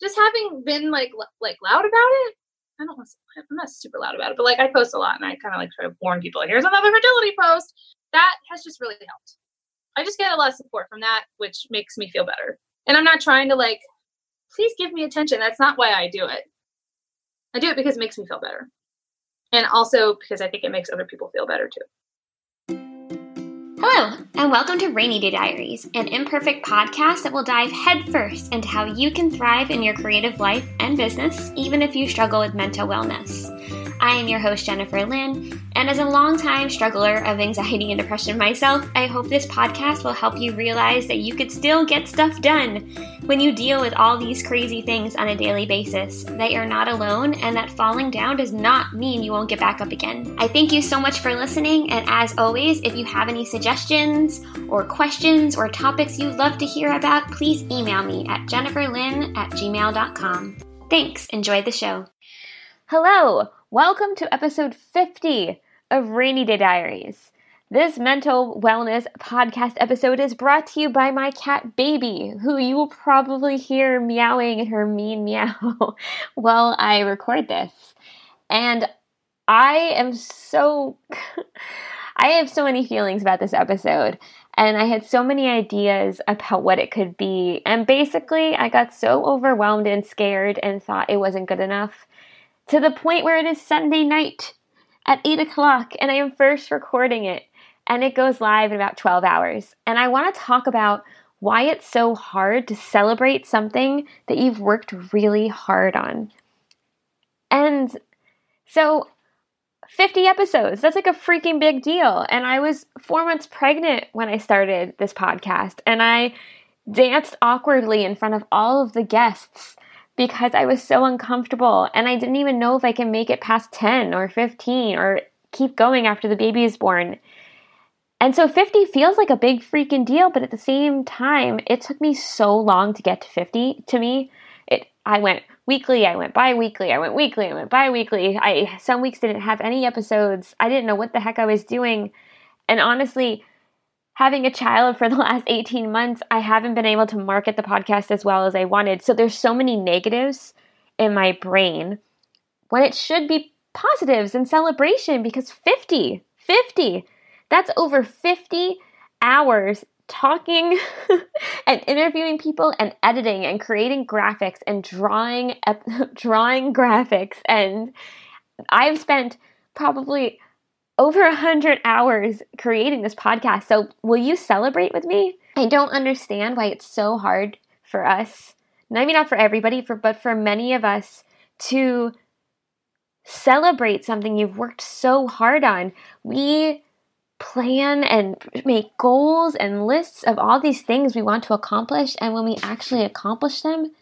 just having been like l- like loud about it. I don't want to. I'm not super loud about it, but like I post a lot, and I kind of like try to warn people. Here's another fertility post. That has just really helped. I just get a lot of support from that, which makes me feel better. And I'm not trying to like, please give me attention. That's not why I do it. I do it because it makes me feel better. And also because I think it makes other people feel better too. Hello, and welcome to Rainy Day Diaries, an imperfect podcast that will dive headfirst into how you can thrive in your creative life and business, even if you struggle with mental wellness. I am your host, Jennifer Lynn, and as a longtime struggler of anxiety and depression myself, I hope this podcast will help you realize that you could still get stuff done when you deal with all these crazy things on a daily basis, that you're not alone, and that falling down does not mean you won't get back up again. I thank you so much for listening, and as always, if you have any suggestions or questions or topics you'd love to hear about, please email me at jenniferlynn at gmail.com. Thanks, enjoy the show. Hello! Welcome to episode 50 of Rainy Day Diaries. This mental wellness podcast episode is brought to you by my cat Baby, who you will probably hear meowing her mean meow while I record this. And I am so I have so many feelings about this episode and I had so many ideas about what it could be. And basically, I got so overwhelmed and scared and thought it wasn't good enough to the point where it is Sunday night at 8 o'clock and I am first recording it and it goes live in about 12 hours. And I want to talk about why it's so hard to celebrate something that you've worked really hard on. And so 50 episodes, that's like a freaking big deal. And I was four months pregnant when I started this podcast, and I danced awkwardly in front of all of the guests because I was so uncomfortable and I didn't even know if I can make it past 10 or 15 or keep going after the baby is born. And so 50 feels like a big freaking deal, but at the same time, it took me so long to get to 50 to me. It I went weekly, I went bi-weekly, I went weekly, I went bi-weekly. I some weeks didn't have any episodes. I didn't know what the heck I was doing. And honestly, having a child for the last 18 months, I haven't been able to market the podcast as well as I wanted. So there's so many negatives in my brain when it should be positives and celebration because 50, 50, that's over 50 hours talking and interviewing people and editing and creating graphics and drawing drawing graphics and I've spent probably over a hundred hours creating this podcast. So will you celebrate with me? I don't understand why it's so hard for us. Maybe not for everybody, for but for many of us to celebrate something you've worked so hard on. We plan and make goals and lists of all these things we want to accomplish, and when we actually accomplish them,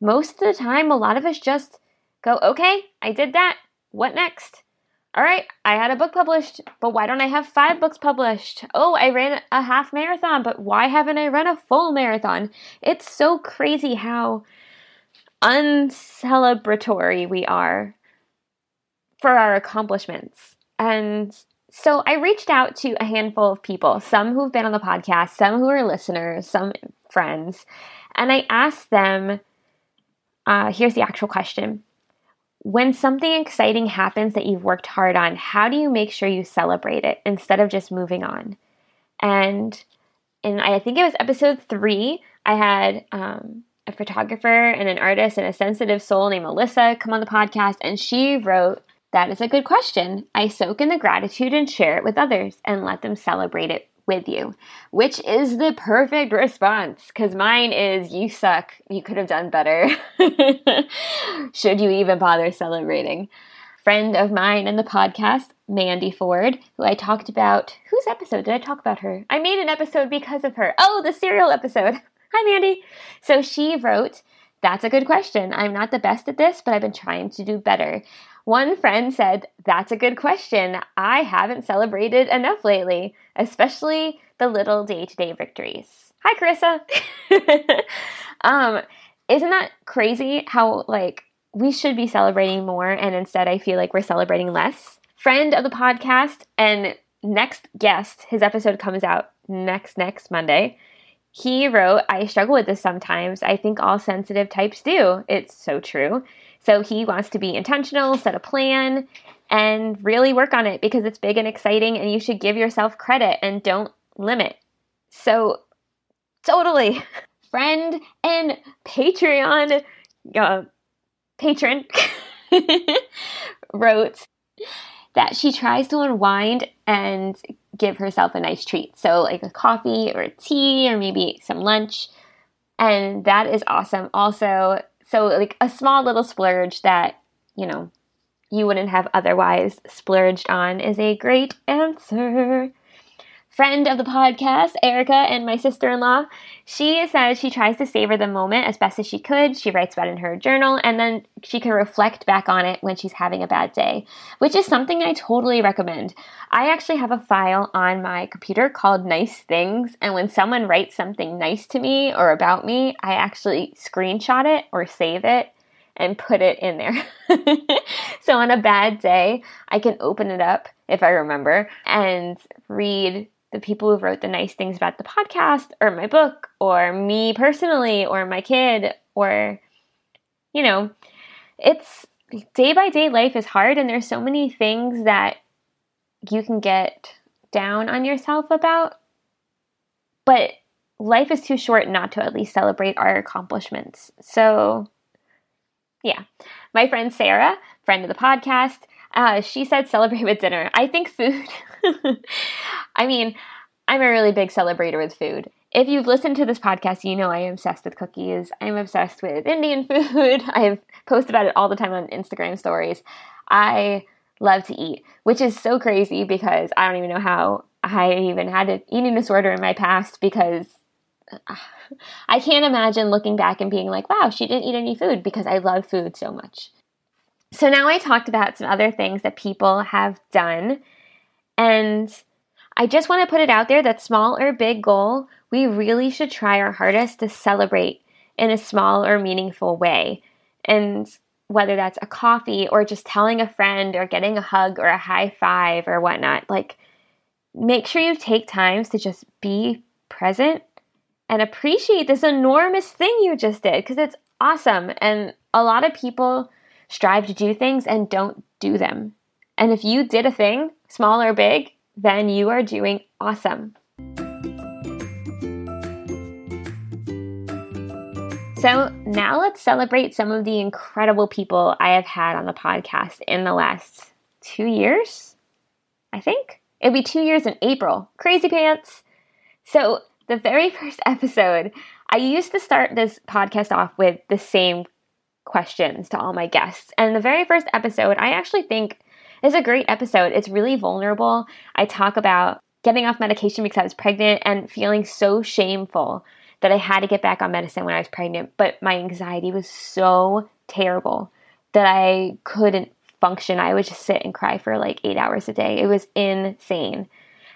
most of the time, a lot of us just go, okay, I did that. What next? All right, I had a book published, but why don't I have five books published? Oh, I ran a half marathon, but why haven't I run a full marathon? It's so crazy how uncelebratory we are for our accomplishments. And so I reached out to a handful of people, some who've been on the podcast, some who are listeners, some friends, and I asked them uh, here's the actual question when something exciting happens that you've worked hard on, how do you make sure you celebrate it instead of just moving on? And in I think it was episode three, I had um, a photographer and an artist and a sensitive soul named Melissa come on the podcast, and she wrote, That is a good question. I soak in the gratitude and share it with others and let them celebrate it with you, which is the perfect response because mine is you suck. You could have done better. Should you even bother celebrating? Friend of mine in the podcast, Mandy Ford, who I talked about. Whose episode did I talk about her? I made an episode because of her. Oh, the cereal episode. Hi, Mandy. So she wrote, That's a good question. I'm not the best at this, but I've been trying to do better. One friend said, That's a good question. I haven't celebrated enough lately, especially the little day to day victories. Hi, Carissa. um, isn't that crazy how, like, we should be celebrating more, and instead I feel like we're celebrating less? Friend of the podcast and next guest, his episode comes out next, next Monday. he wrote, I struggle with this sometimes. I think all sensitive types do. It's so true. So he wants to be intentional, set a plan, and really work on it because it's big and exciting, and you should give yourself credit and don't limit. So, totally. Friend and Patreon uh, patron wrote that she tries to unwind and give herself a nice treat. So, like a coffee or a tea or maybe some lunch. And that is awesome. Also, so like a small little splurge that, you know, you wouldn't have otherwise splurged on is a great answer friend of the podcast, Erica, and my sister in law. She says she tries to savor the moment as best as she could. She writes about it in her journal, and then she can reflect back on it when she's having a bad day, which is something I totally recommend. I actually have a file on my computer called Nice Things, and when someone writes something nice to me or about me, I actually screenshot it or save it and put it in there. so on a bad day, I can open it up if I remember and read the people who wrote the nice things about the podcast or my book or me personally or my kid or you know it's day by day life is hard and there's so many things that you can get down on yourself about but life is too short not to at least celebrate our accomplishments. So yeah my friend sarah friend of the podcast uh, she said celebrate with dinner i think food I mean, I'm a really big celebrator with food. If you've listened to this podcast, you know I am obsessed with cookies. I'm obsessed with Indian food. I post about it all the time on Instagram stories. I love to eat, which is so crazy because I don't even know how I even had an eating disorder in my past because I can't imagine looking back and being like, wow, she didn't eat any food because I love food so much. So now I talked about some other things that people have done and I just want to put it out there that small or big goal, we really should try our hardest to celebrate in a small or meaningful way. And whether that's a coffee or just telling a friend or getting a hug or a high five or whatnot, like make sure you take times to just be present and appreciate this enormous thing you just did because it's awesome. And a lot of people strive to do things and don't do them. And if you did a thing, small or big, then you are doing awesome. So, now let's celebrate some of the incredible people I have had on the podcast in the last two years. I think it'll be two years in April. Crazy pants. So, the very first episode, I used to start this podcast off with the same questions to all my guests. And the very first episode, I actually think is a great episode. It's really vulnerable. I talk about getting off medication because I was pregnant and feeling so shameful that I had to get back on medicine when I was pregnant. But my anxiety was so terrible that I couldn't function. I would just sit and cry for like eight hours a day. It was insane.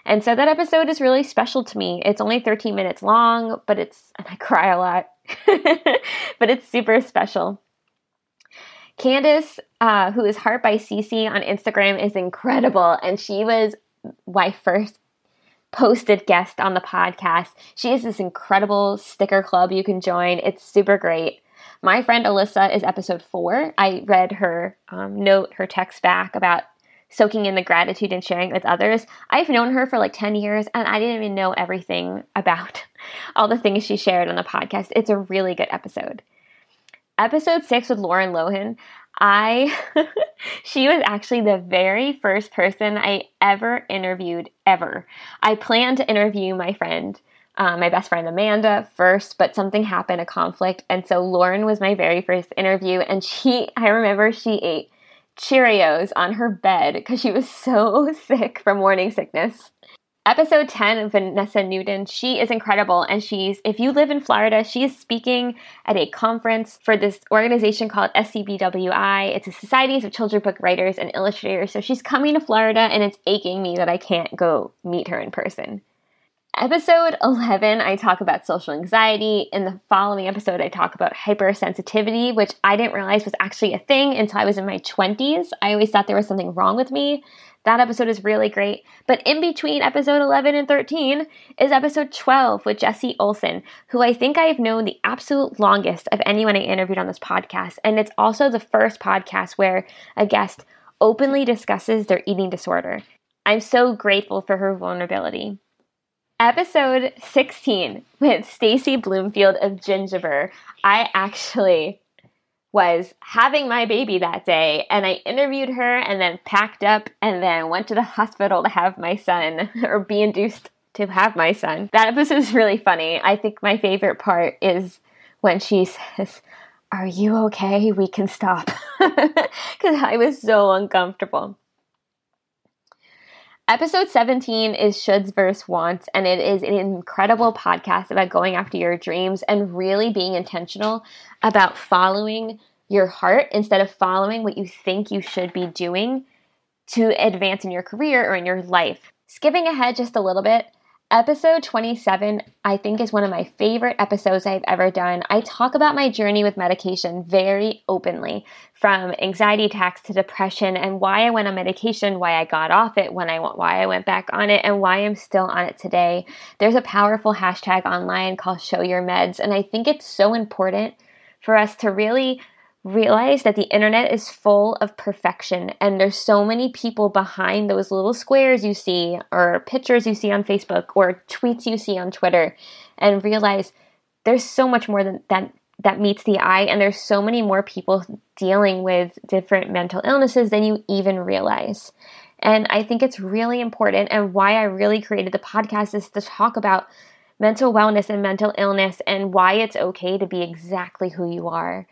And so that episode is really special to me. It's only 13 minutes long, but it's, and I cry a lot, but it's super special. Candace, uh, who is Heart by Cece on Instagram, is incredible, and she was my first posted guest on the podcast. She has this incredible sticker club you can join. It's super great. My friend Alyssa is episode four. I read her um, note, her text back about soaking in the gratitude and sharing it with others. I've known her for like 10 years and I didn't even know everything about all the things she shared on the podcast. It's a really good episode episode six with Lauren Lohan, I she was actually the very first person I ever interviewed ever. I planned to interview my friend, uh, my best friend Amanda first, but something happened, a conflict, and so Lauren was my very first interview. And she, I remember, she ate Cheerios on her bed because she was so sick from morning sickness episode 10 of Vanessa Newton. She is incredible. And she's, if you live in Florida, she is speaking at a conference for this organization called SCBWI. It's a Societies of Children's Book Writers and Illustrators. So she's coming to Florida and it's aching me that I can't go meet her in person. Episode 11, I talk about social anxiety. In the following episode, I talk about hypersensitivity, which I didn't realize was actually a thing until I was in my 20s. I always thought there was something wrong with me. That episode is really great. But in between episode 11 and 13 is episode 12 with Jesse Olson, who I think I have known the absolute longest of anyone I interviewed on this podcast. And it's also the first podcast where a guest openly discusses their eating disorder. I'm so grateful for her vulnerability. Episode 16 with Stacy Bloomfield of Gingiber. I actually was having my baby that day and I interviewed her and then packed up and then went to the hospital to have my son or be induced to have my son. That episode is really funny. I think my favorite part is when she says, Are you okay? We can stop. Because I was so uncomfortable. Episode 17 is Shoulds versus Wants, and it is an incredible podcast about going after your dreams and really being intentional about following your heart instead of following what you think you should be doing to advance in your career or in your life. Skipping ahead just a little bit, Episode 27, I think, is one of my favorite episodes I've ever done. I talk about my journey with medication very openly, from anxiety attacks to depression, and why I went on medication, why I got off it, when I why I went back on it, and why I'm still on it today. There's a powerful hashtag online called Show Your Meds, and I think it's so important for us to really realize that the internet is full of perfection and there's so many people behind those little squares you see or pictures you see on Facebook or tweets you see on Twitter and realize there's so much more than that that meets the eye and there's so many more people dealing with different mental illnesses than you even realize. And I think it's really important and why I really created the podcast is to talk about mental wellness and mental illness and why it's okay to be exactly who you are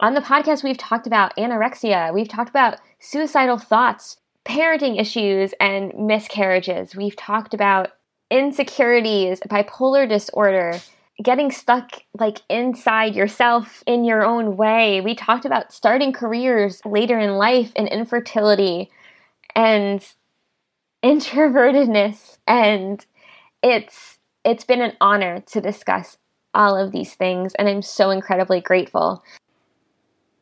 on the podcast, we've talked about anorexia, we've talked about suicidal thoughts, parenting issues, and miscarriages. We've talked about insecurities, bipolar disorder, getting stuck like inside yourself in your own way. We talked about starting careers later in life and infertility and introvertedness and it's it's been an honor to discuss all of these things and I'm so incredibly grateful.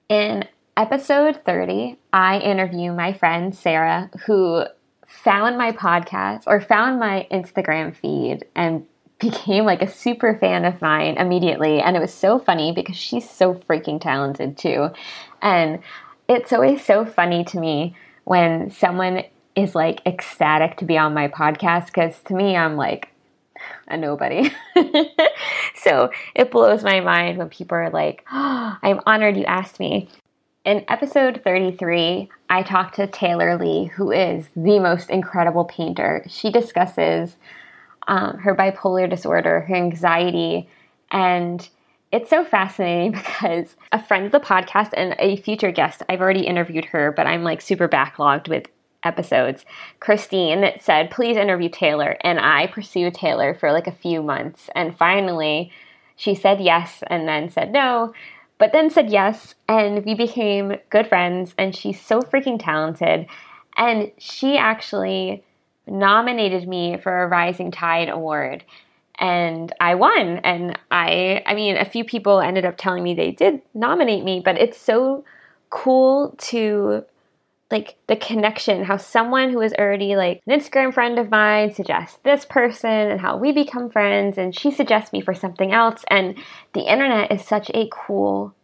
In episode 30, I interview my friend Sarah, who found my podcast or found my Instagram feed and became like a super fan of mine immediately. And it was so funny because she's so freaking talented too. And it's always so funny to me when someone is like ecstatic to be on my podcast because to me, I'm like, a nobody. so it blows my mind when people are like, oh, I'm honored you asked me. In episode 33, I talked to Taylor Lee, who is the most incredible painter. She discusses um, her bipolar disorder, her anxiety, and it's so fascinating because a friend of the podcast and a future guest, I've already interviewed her, but I'm like super backlogged with episodes, Christine said, please interview Taylor. And I pursued Taylor for like a few months. And finally, she said yes and then said no, but then said yes. And we became good friends. And she's so freaking talented. And she actually nominated me for a Rising Tide Award. And I won. And I, I mean, a few people ended up telling me they did nominate me, but it's so cool to like the connection, how someone who is already like an Instagram friend of mine suggests this person and how we become friends and she suggests me for something else. And the internet is such a cool,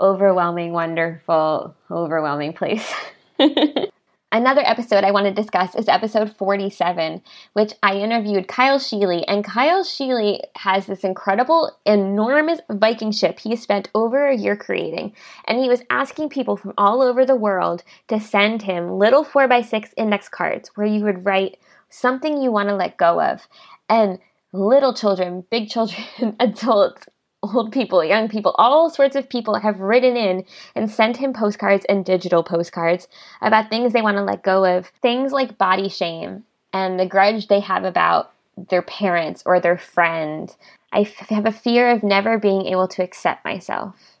overwhelming, wonderful, overwhelming place. Another episode I want to discuss is episode 47, which I interviewed Kyle Sheely. And Kyle Sheely has this incredible, enormous Viking ship he spent over a year creating. And he was asking people from all over the world to send him little 4x6 index cards where you would write something you want to let go of. And little children, big children, adults old people, young people, all sorts of people have written in and sent him postcards and digital postcards about things they want to let go of. Things like body shame and the grudge they have about their parents or their friend. I f- have a fear of never being able to accept myself.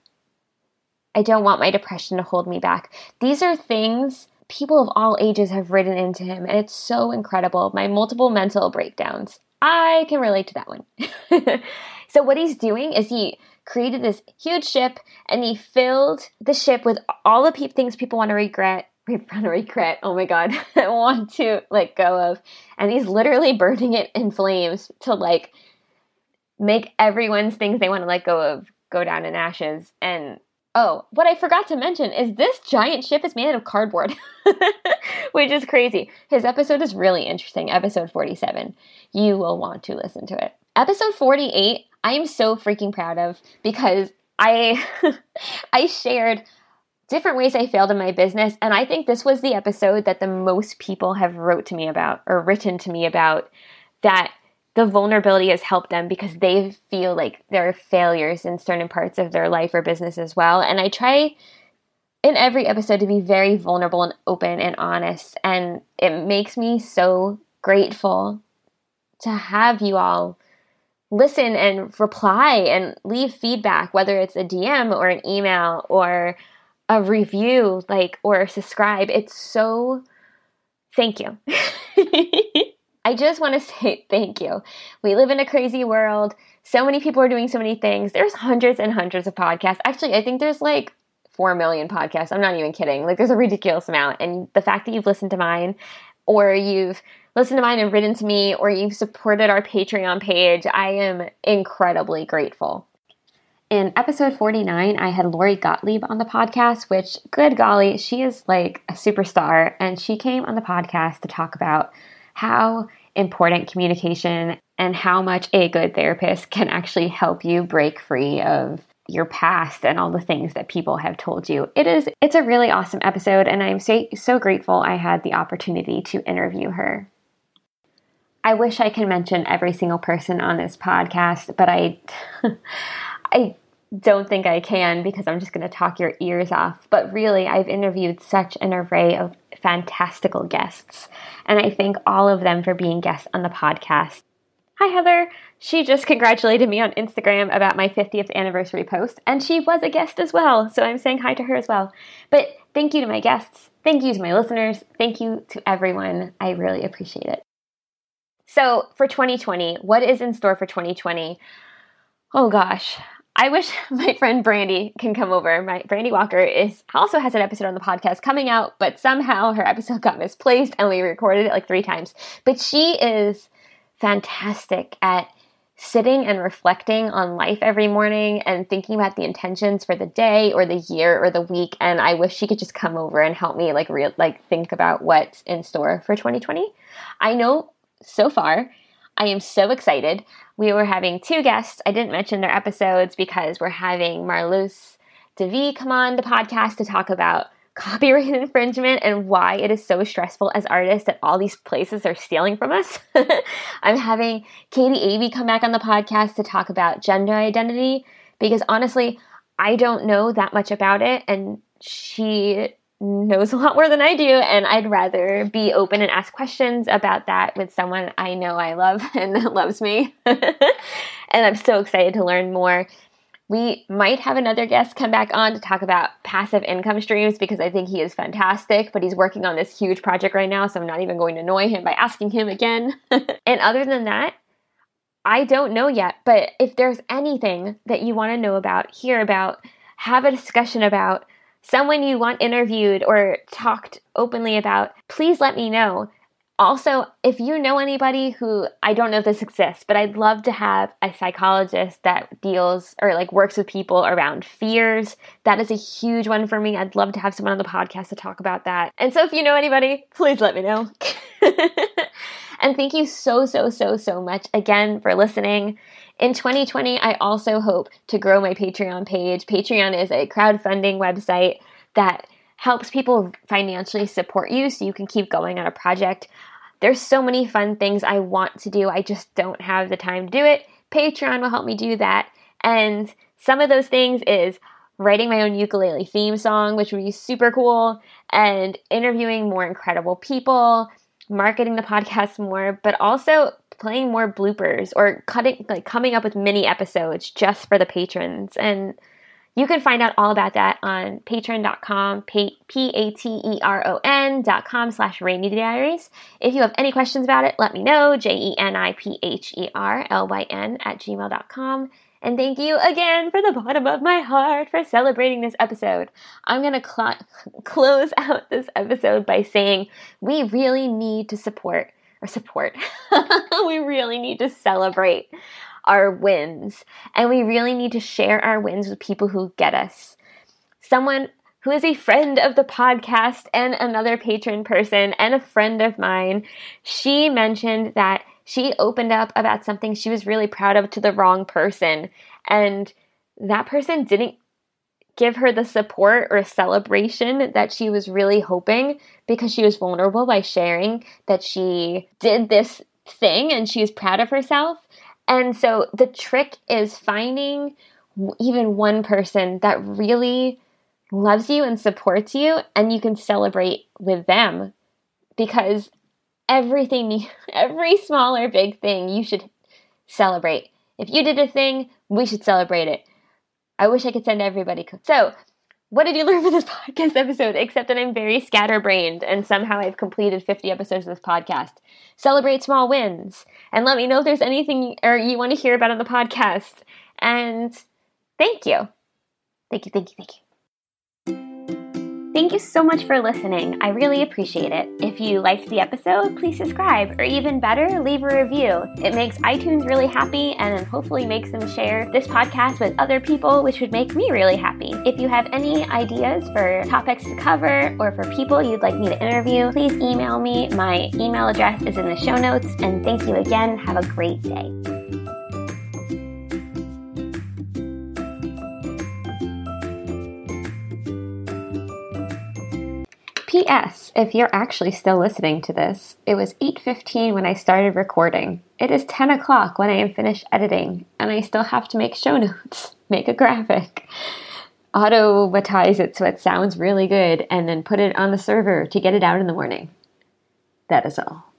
I don't want my depression to hold me back. These are things people of all ages have written into him, and it's so incredible. My multiple mental breakdowns. I can relate to that one. So what he's doing is he created this huge ship and he filled the ship with all the pe- things people want to regret Want to regret, oh my god, I want to let go of. And he's literally burning it in flames to like make everyone's things they want to let go of go down in ashes. And oh, what I forgot to mention is this giant ship is made out of cardboard, which is crazy. His episode is really interesting, episode 47. You will want to listen to it. Episode 48, I am so freaking proud of because I I shared different ways I failed in my business and I think this was the episode that the most people have wrote to me about or written to me about that the vulnerability has helped them because they feel like there are failures in certain parts of their life or business as well. And I try in every episode to be very vulnerable and open and honest. And it makes me so grateful to have you all listen and reply and leave feedback, whether it's a DM or an email or a review, like, or subscribe. It's so, thank you. I just want to say thank you. We live in a crazy world. So many people are doing so many things. There's hundreds and hundreds of podcasts. Actually, I think there's like 4 million podcasts. I'm not even kidding. Like, there's a ridiculous amount. And the fact that you've listened to mine or you've listened to mine and written to me or you've supported our Patreon page, I am incredibly grateful. In episode 49, I had Lori Gottlieb on the podcast, which, good golly, she is like a superstar. And she came on the podcast to talk about how important communication and how much a good therapist can actually help you break free of your past and all the things that people have told you. It is it's a really awesome episode and I'm so so grateful I had the opportunity to interview her. I wish I could mention every single person on this podcast, but I I don't think I can because I'm just going to talk your ears off. But really, I've interviewed such an array of fantastical guests, and I thank all of them for being guests on the podcast. Hi, Heather. She just congratulated me on Instagram about my 50th anniversary post, and she was a guest as well, so I'm saying hi to her as well. But thank you to my guests. Thank you to my listeners. Thank you to everyone. I really appreciate it. So, for 2020, what is in store for 2020? Oh gosh, I wish my friend Brandy can come over. My Brandy Walker is also has an episode on the podcast coming out, but somehow her episode got misplaced and we recorded it like three times. But she is fantastic at sitting and reflecting on life every morning and thinking about the intentions for the day or the year or the week and I wish she could just come over and help me like real like think about what's in store for 2020. I know so far I am so excited. We were having two guests. I didn't mention their episodes because we're having Marlus Devi come on the podcast to talk about copyright infringement and why it is so stressful as artists that all these places are stealing from us. I'm having Katie Avey come back on the podcast to talk about gender identity because honestly, I don't know that much about it and she knows a lot more than I do, and I'd rather be open and ask questions about that with someone I know I love and that loves me. and I'm so excited to learn more. We might have another guest come back on to talk about passive income streams because I think he is fantastic, but he's working on this huge project right now, so I'm not even going to annoy him by asking him again. and other than that, I don't know yet, but if there's anything that you want to know about, hear about, have a discussion about, someone you want interviewed or talked openly about, please let me know. Also, if you know anybody who I don't know if this exists, but I'd love to have a psychologist that deals or like works with people around fears. That is a huge one for me. I'd love to have someone on the podcast to talk about that. And so if you know anybody, please let me know. and thank you so, so, so, so much again for listening. In 2020, I also hope to grow my Patreon page. Patreon is a crowdfunding website that helps people financially support you so you can keep going on a project. There's so many fun things I want to do, I just don't have the time to do it. Patreon will help me do that. And some of those things is writing my own ukulele theme song, which would be super cool, and interviewing more incredible people, marketing the podcast more, but also playing more bloopers or cutting like coming up with mini episodes just for the patrons and you can find out all about that on patreon.com, P-A-T-E-R-O-N dot com slash rainy diaries. If you have any questions about it, let me know, J-E-N-I-P-H-E-R-L-Y-N at gmail.com. And thank you again for the bottom of my heart for celebrating this episode. I'm going to cl- close out this episode by saying we really need to support or support. we really need to celebrate our wins. And we really need to share our wins with people who get us. Someone who is a friend of the podcast and another patron person and a friend of mine, she mentioned that she opened up about something she was really proud of to the wrong person. And that person didn't give her the support or celebration that she was really hoping because she was vulnerable by sharing that she did this thing and she was proud of herself. And so the trick is finding even one person that really loves you and supports you, and you can celebrate with them because everything, every small or big thing, you should celebrate. If you did a thing, we should celebrate it. I wish I could send everybody. So, what did you learn from this podcast episode? Except that I'm very scatterbrained and somehow I've completed 50 episodes of this podcast. Celebrate small wins and let me know if there's anything or you want to hear about on the podcast. And thank you. Thank you, thank you, thank you. Thank you so much for listening. I really appreciate it. If you liked the episode, please subscribe, or even better, leave a review. It makes iTunes really happy and hopefully makes them share this podcast with other people, which would make me really happy. If you have any ideas for topics to cover or for people you'd like me to interview, please email me. My email address is in the show notes. And thank you again. Have a great day. P.S. If you're actually still listening to this, it was 8.15 when I started recording. It is 10 o'clock when I am finished editing, and I still have to make show notes, make a graphic, automatize it so it sounds really good, and then put it on the server to get it out in the morning. That is all.